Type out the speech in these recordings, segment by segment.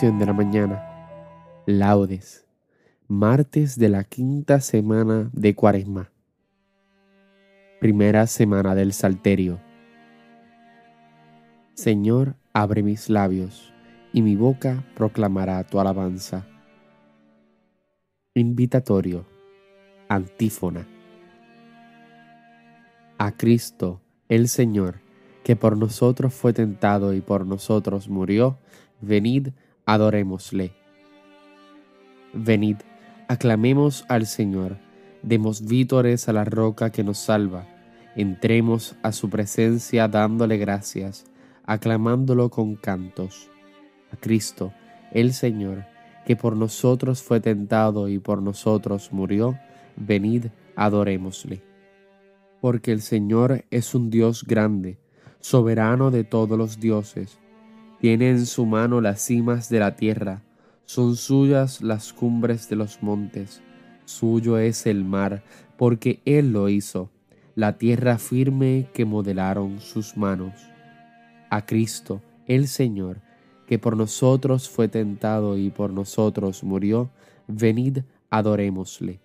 De la mañana. Laudes. Martes de la quinta semana de Cuaresma. Primera semana del Salterio. Señor, abre mis labios, y mi boca proclamará tu alabanza. Invitatorio. Antífona. A Cristo, el Señor, que por nosotros fue tentado y por nosotros murió, venid, adorémosle. Venid, aclamemos al Señor, demos vítores a la roca que nos salva, entremos a su presencia dándole gracias, aclamándolo con cantos. A Cristo, el Señor, que por nosotros fue tentado y por nosotros murió, venid, adorémosle. Porque el Señor es un Dios grande, soberano de todos los dioses, tiene en su mano las cimas de la tierra, son suyas las cumbres de los montes, suyo es el mar, porque Él lo hizo, la tierra firme que modelaron sus manos. A Cristo, el Señor, que por nosotros fue tentado y por nosotros murió, venid, adorémosle.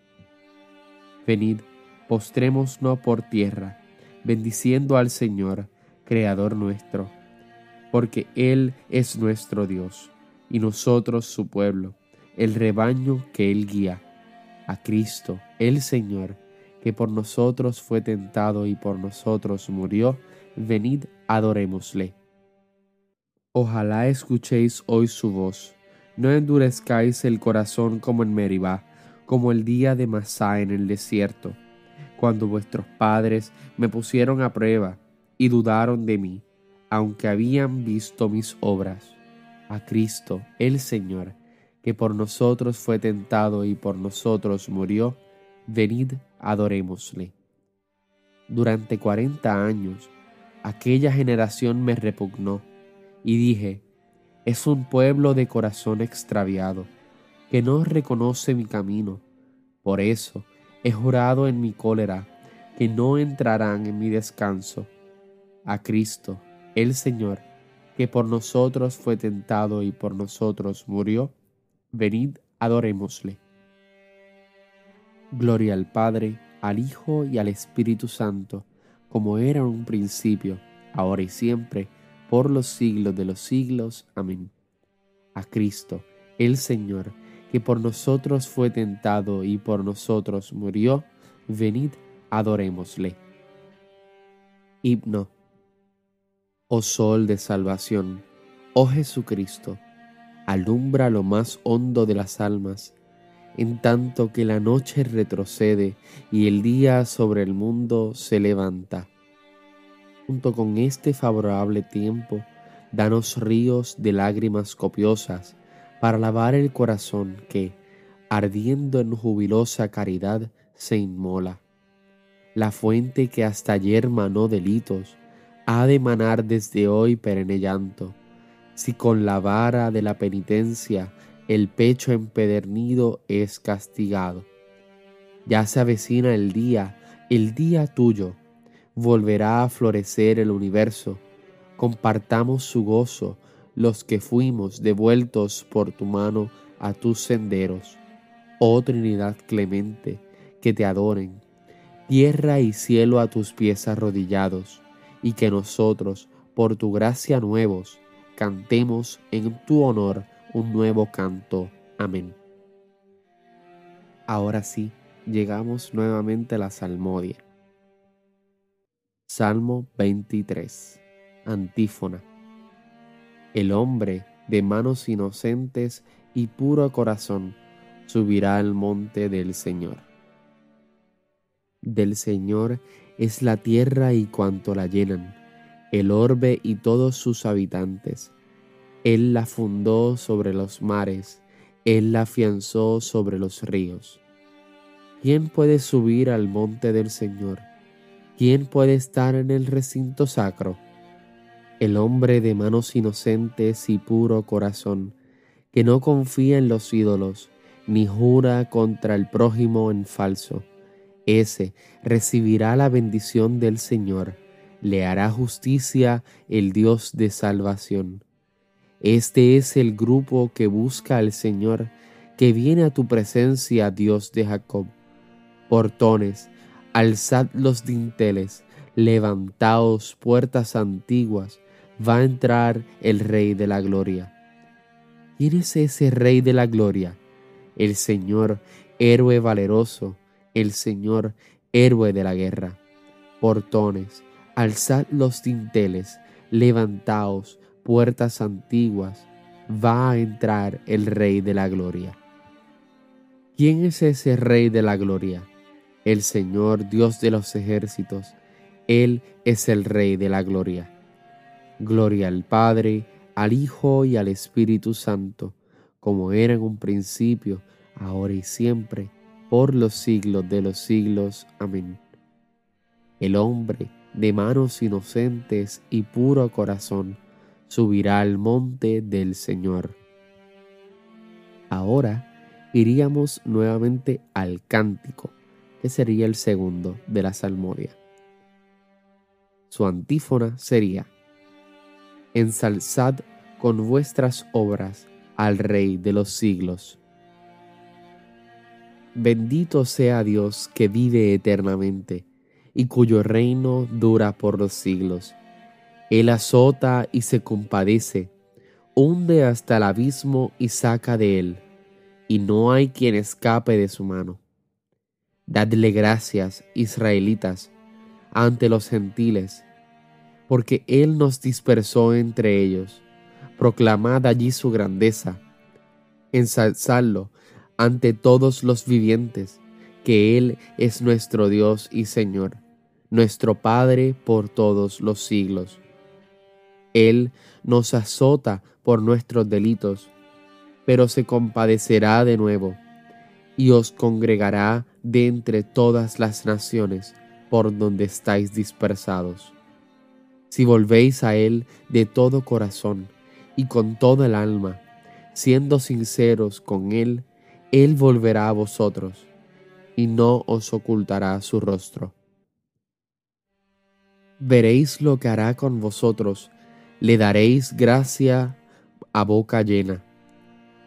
Venid, postrémonos por tierra, bendiciendo al Señor, Creador nuestro porque Él es nuestro Dios y nosotros su pueblo, el rebaño que Él guía, a Cristo, el Señor, que por nosotros fue tentado y por nosotros murió, venid, adorémosle. Ojalá escuchéis hoy su voz, no endurezcáis el corazón como en Meribá, como el día de Masá en el desierto, cuando vuestros padres me pusieron a prueba y dudaron de mí aunque habían visto mis obras, a Cristo el Señor, que por nosotros fue tentado y por nosotros murió, venid, adorémosle. Durante cuarenta años, aquella generación me repugnó, y dije, es un pueblo de corazón extraviado, que no reconoce mi camino. Por eso he jurado en mi cólera que no entrarán en mi descanso. A Cristo, el Señor, que por nosotros fue tentado y por nosotros murió, venid, adorémosle. Gloria al Padre, al Hijo y al Espíritu Santo, como era en un principio, ahora y siempre, por los siglos de los siglos. Amén. A Cristo, el Señor, que por nosotros fue tentado y por nosotros murió, venid, adorémosle. Himno Oh Sol de salvación, oh Jesucristo, alumbra lo más hondo de las almas, en tanto que la noche retrocede y el día sobre el mundo se levanta. Junto con este favorable tiempo, danos ríos de lágrimas copiosas para lavar el corazón que, ardiendo en jubilosa caridad, se inmola. La fuente que hasta ayer manó delitos, ha de manar desde hoy perenne llanto. Si con la vara de la penitencia el pecho empedernido es castigado. Ya se avecina el día, el día tuyo, volverá a florecer el universo. Compartamos su gozo los que fuimos devueltos por tu mano a tus senderos. Oh Trinidad clemente, que te adoren, tierra y cielo a tus pies arrodillados y que nosotros, por tu gracia nuevos, cantemos en tu honor un nuevo canto. Amén. Ahora sí, llegamos nuevamente a la salmodia. Salmo 23. Antífona. El hombre de manos inocentes y puro corazón subirá al monte del Señor. Del Señor es la tierra y cuanto la llenan, el orbe y todos sus habitantes. Él la fundó sobre los mares, Él la afianzó sobre los ríos. ¿Quién puede subir al monte del Señor? ¿Quién puede estar en el recinto sacro? El hombre de manos inocentes y puro corazón, que no confía en los ídolos, ni jura contra el prójimo en falso ese recibirá la bendición del Señor, le hará justicia el Dios de salvación. Este es el grupo que busca al Señor, que viene a tu presencia, Dios de Jacob. Portones, alzad los dinteles, levantaos puertas antiguas, va a entrar el Rey de la Gloria. ¿Quién es ese Rey de la Gloria? El Señor, héroe valeroso, el Señor, héroe de la guerra. Portones, alzad los dinteles, levantaos, puertas antiguas, va a entrar el Rey de la Gloria. ¿Quién es ese Rey de la Gloria? El Señor Dios de los ejércitos, Él es el Rey de la Gloria. Gloria al Padre, al Hijo y al Espíritu Santo, como era en un principio, ahora y siempre, por los siglos de los siglos. Amén. El hombre de manos inocentes y puro corazón, subirá al monte del Señor. Ahora iríamos nuevamente al cántico, que sería el segundo de la salmodia. Su antífona sería, ensalzad con vuestras obras al Rey de los siglos. Bendito sea Dios que vive eternamente y cuyo reino dura por los siglos. Él azota y se compadece, hunde hasta el abismo y saca de él, y no hay quien escape de su mano. Dadle gracias, israelitas, ante los gentiles, porque Él nos dispersó entre ellos. Proclamad allí su grandeza, ensalzadlo ante todos los vivientes, que Él es nuestro Dios y Señor nuestro Padre por todos los siglos. Él nos azota por nuestros delitos, pero se compadecerá de nuevo y os congregará de entre todas las naciones por donde estáis dispersados. Si volvéis a Él de todo corazón y con toda el alma, siendo sinceros con Él, Él volverá a vosotros y no os ocultará su rostro veréis lo que hará con vosotros, le daréis gracia a boca llena.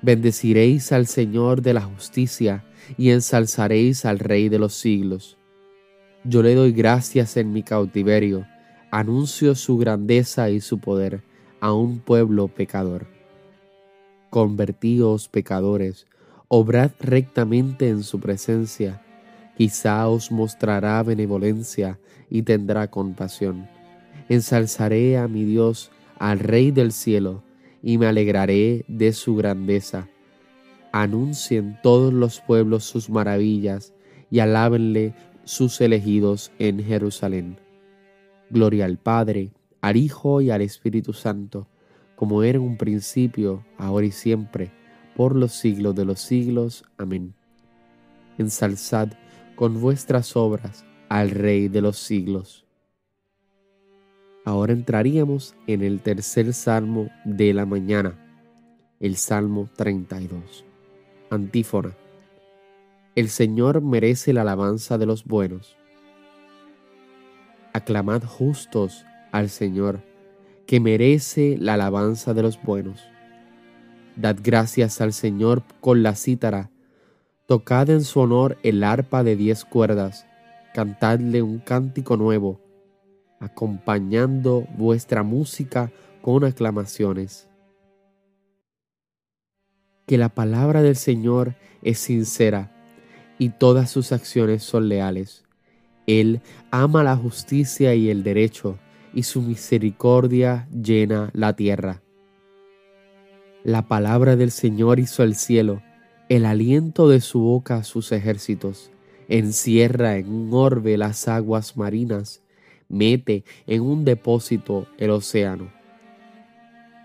Bendeciréis al Señor de la justicia y ensalzaréis al Rey de los siglos. Yo le doy gracias en mi cautiverio, anuncio su grandeza y su poder a un pueblo pecador. Convertíos pecadores, obrad rectamente en su presencia, quizá os mostrará benevolencia y tendrá compasión. Ensalzaré a mi Dios, al Rey del cielo, y me alegraré de su grandeza. Anuncien todos los pueblos sus maravillas, y alábenle sus elegidos en Jerusalén. Gloria al Padre, al Hijo y al Espíritu Santo, como era en un principio, ahora y siempre, por los siglos de los siglos. Amén. Ensalzad con vuestras obras al Rey de los siglos. Ahora entraríamos en el tercer salmo de la mañana, el Salmo 32. Antífona. El Señor merece la alabanza de los buenos. Aclamad justos al Señor, que merece la alabanza de los buenos. Dad gracias al Señor con la cítara, tocad en su honor el arpa de diez cuerdas cantadle un cántico nuevo, acompañando vuestra música con aclamaciones. Que la palabra del Señor es sincera y todas sus acciones son leales. Él ama la justicia y el derecho, y su misericordia llena la tierra. La palabra del Señor hizo el cielo, el aliento de su boca sus ejércitos encierra en un orbe las aguas marinas, mete en un depósito el océano.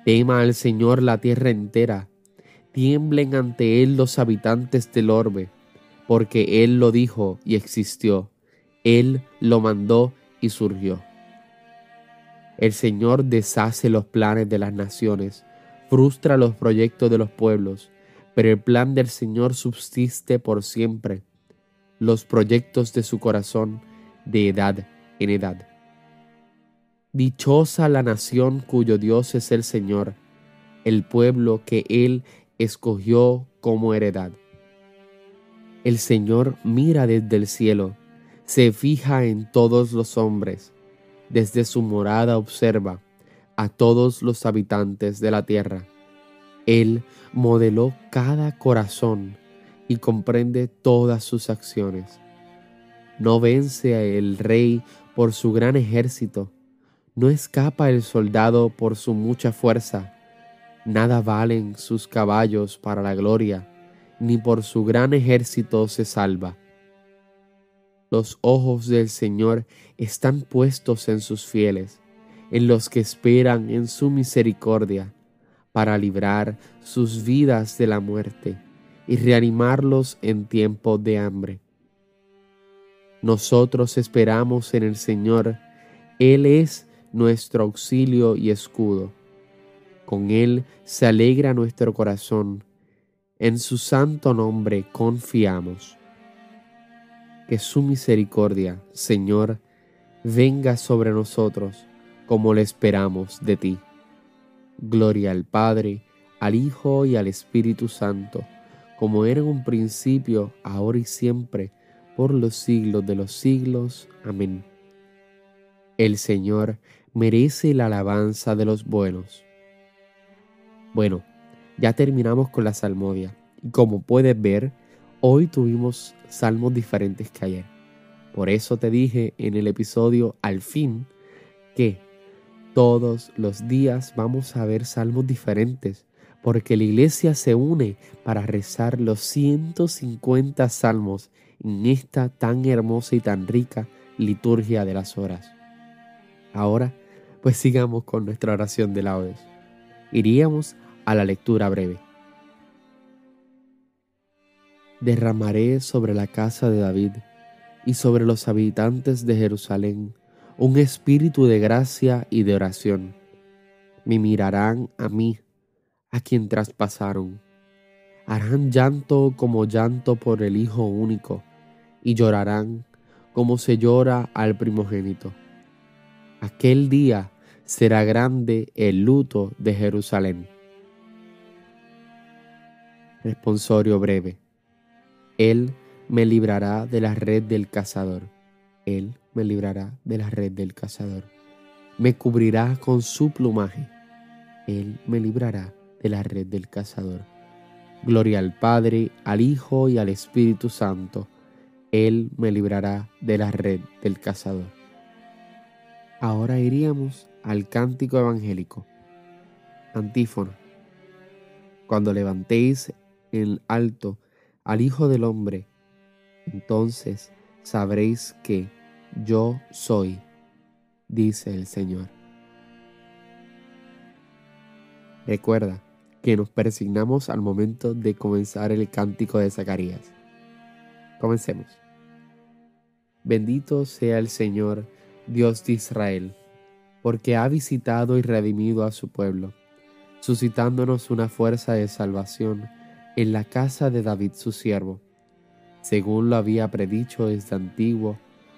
Tema al Señor la tierra entera, tiemblen ante Él los habitantes del orbe, porque Él lo dijo y existió, Él lo mandó y surgió. El Señor deshace los planes de las naciones, frustra los proyectos de los pueblos, pero el plan del Señor subsiste por siempre los proyectos de su corazón de edad en edad. Dichosa la nación cuyo Dios es el Señor, el pueblo que Él escogió como heredad. El Señor mira desde el cielo, se fija en todos los hombres, desde su morada observa a todos los habitantes de la tierra. Él modeló cada corazón y comprende todas sus acciones. No vence el rey por su gran ejército, no escapa el soldado por su mucha fuerza. Nada valen sus caballos para la gloria, ni por su gran ejército se salva. Los ojos del Señor están puestos en sus fieles, en los que esperan en su misericordia, para librar sus vidas de la muerte y reanimarlos en tiempo de hambre. Nosotros esperamos en el Señor, Él es nuestro auxilio y escudo. Con Él se alegra nuestro corazón. En su santo nombre confiamos. Que su misericordia, Señor, venga sobre nosotros como le esperamos de ti. Gloria al Padre, al Hijo y al Espíritu Santo, como era en un principio, ahora y siempre, por los siglos de los siglos. Amén. El Señor merece la alabanza de los buenos. Bueno, ya terminamos con la salmodia y como puedes ver, hoy tuvimos salmos diferentes que ayer. Por eso te dije en el episodio al fin que todos los días vamos a ver salmos diferentes, porque la iglesia se une para rezar los 150 salmos en esta tan hermosa y tan rica liturgia de las horas. Ahora pues sigamos con nuestra oración de laudes. Iríamos a la lectura breve. Derramaré sobre la casa de David y sobre los habitantes de Jerusalén un espíritu de gracia y de oración. Me mirarán a mí, a quien traspasaron. Harán llanto como llanto por el Hijo único, y llorarán como se llora al primogénito Aquel día será grande el luto de Jerusalén. Responsorio breve. Él me librará de la red del cazador. Él me librará de la red del cazador. Me cubrirá con su plumaje. Él me librará de la red del cazador. Gloria al Padre, al Hijo y al Espíritu Santo. Él me librará de la red del cazador. Ahora iríamos al cántico evangélico. Antífona. Cuando levantéis en alto al Hijo del Hombre, entonces sabréis que yo soy, dice el Señor. Recuerda que nos persignamos al momento de comenzar el cántico de Zacarías. Comencemos. Bendito sea el Señor Dios de Israel, porque ha visitado y redimido a su pueblo, suscitándonos una fuerza de salvación en la casa de David su siervo, según lo había predicho desde antiguo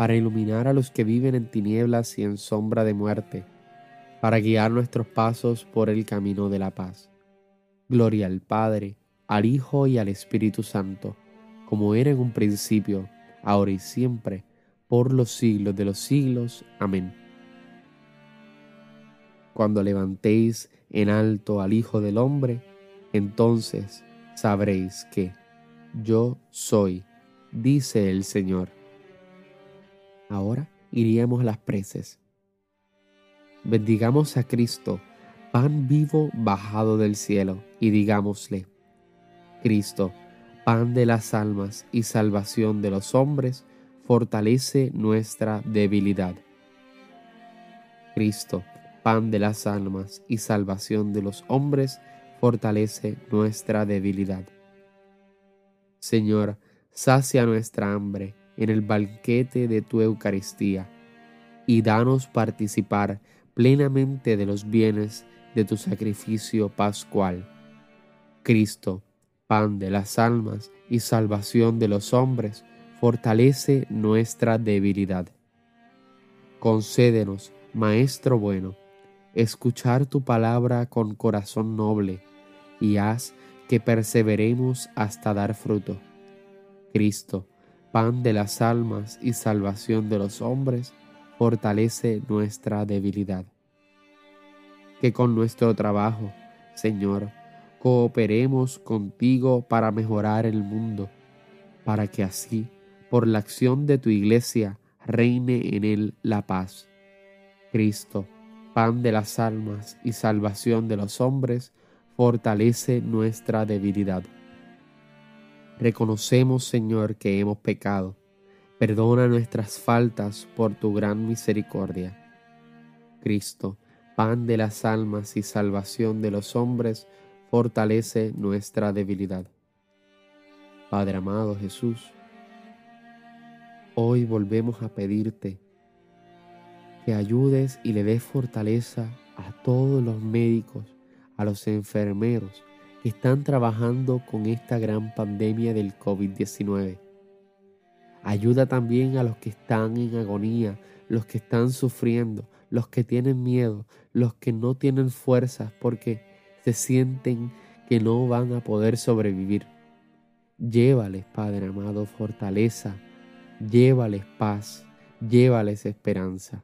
para iluminar a los que viven en tinieblas y en sombra de muerte, para guiar nuestros pasos por el camino de la paz. Gloria al Padre, al Hijo y al Espíritu Santo, como era en un principio, ahora y siempre, por los siglos de los siglos. Amén cuando levantéis en alto al Hijo del Hombre, entonces sabréis que yo soy, dice el Señor. Ahora iríamos a las preces. Bendigamos a Cristo, pan vivo bajado del cielo, y digámosle, Cristo, pan de las almas y salvación de los hombres, fortalece nuestra debilidad. Cristo, pan de las almas y salvación de los hombres, fortalece nuestra debilidad. Señor, sacia nuestra hambre en el banquete de tu Eucaristía y danos participar plenamente de los bienes de tu sacrificio pascual. Cristo, pan de las almas y salvación de los hombres, fortalece nuestra debilidad. Concédenos, Maestro bueno, escuchar tu palabra con corazón noble y haz que perseveremos hasta dar fruto. Cristo, pan de las almas y salvación de los hombres, fortalece nuestra debilidad. Que con nuestro trabajo, Señor, cooperemos contigo para mejorar el mundo, para que así, por la acción de tu iglesia, reine en él la paz. Cristo, pan de las almas y salvación de los hombres, fortalece nuestra debilidad. Reconocemos, Señor, que hemos pecado. Perdona nuestras faltas por tu gran misericordia. Cristo, pan de las almas y salvación de los hombres, fortalece nuestra debilidad. Padre amado Jesús, hoy volvemos a pedirte que ayudes y le des fortaleza a todos los médicos, a los enfermeros que están trabajando con esta gran pandemia del COVID-19. Ayuda también a los que están en agonía, los que están sufriendo, los que tienen miedo, los que no tienen fuerzas porque se sienten que no van a poder sobrevivir. Llévales, Padre amado, fortaleza, llévales paz, llévales esperanza.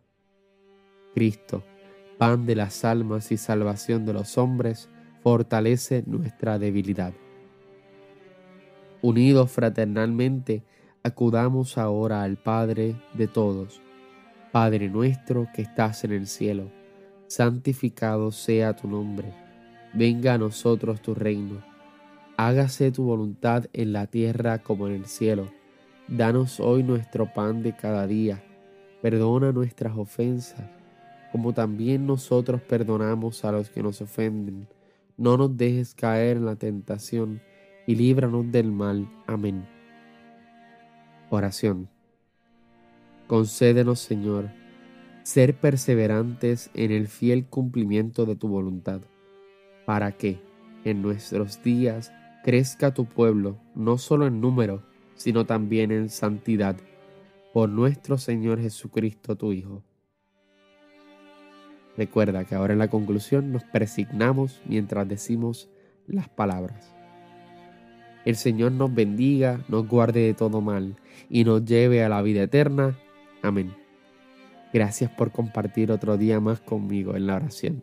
Cristo, pan de las almas y salvación de los hombres, fortalece nuestra debilidad. Unidos fraternalmente, acudamos ahora al Padre de todos. Padre nuestro que estás en el cielo, santificado sea tu nombre. Venga a nosotros tu reino. Hágase tu voluntad en la tierra como en el cielo. Danos hoy nuestro pan de cada día. Perdona nuestras ofensas, como también nosotros perdonamos a los que nos ofenden no nos dejes caer en la tentación y líbranos del mal. Amén. Oración. Concédenos, Señor, ser perseverantes en el fiel cumplimiento de tu voluntad, para que en nuestros días crezca tu pueblo, no solo en número, sino también en santidad, por nuestro Señor Jesucristo, tu Hijo Recuerda que ahora en la conclusión nos presignamos mientras decimos las palabras. El Señor nos bendiga, nos guarde de todo mal y nos lleve a la vida eterna. Amén. Gracias por compartir otro día más conmigo en la oración.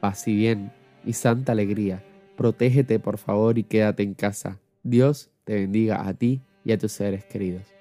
Paz y bien y santa alegría. Protégete por favor y quédate en casa. Dios te bendiga a ti y a tus seres queridos.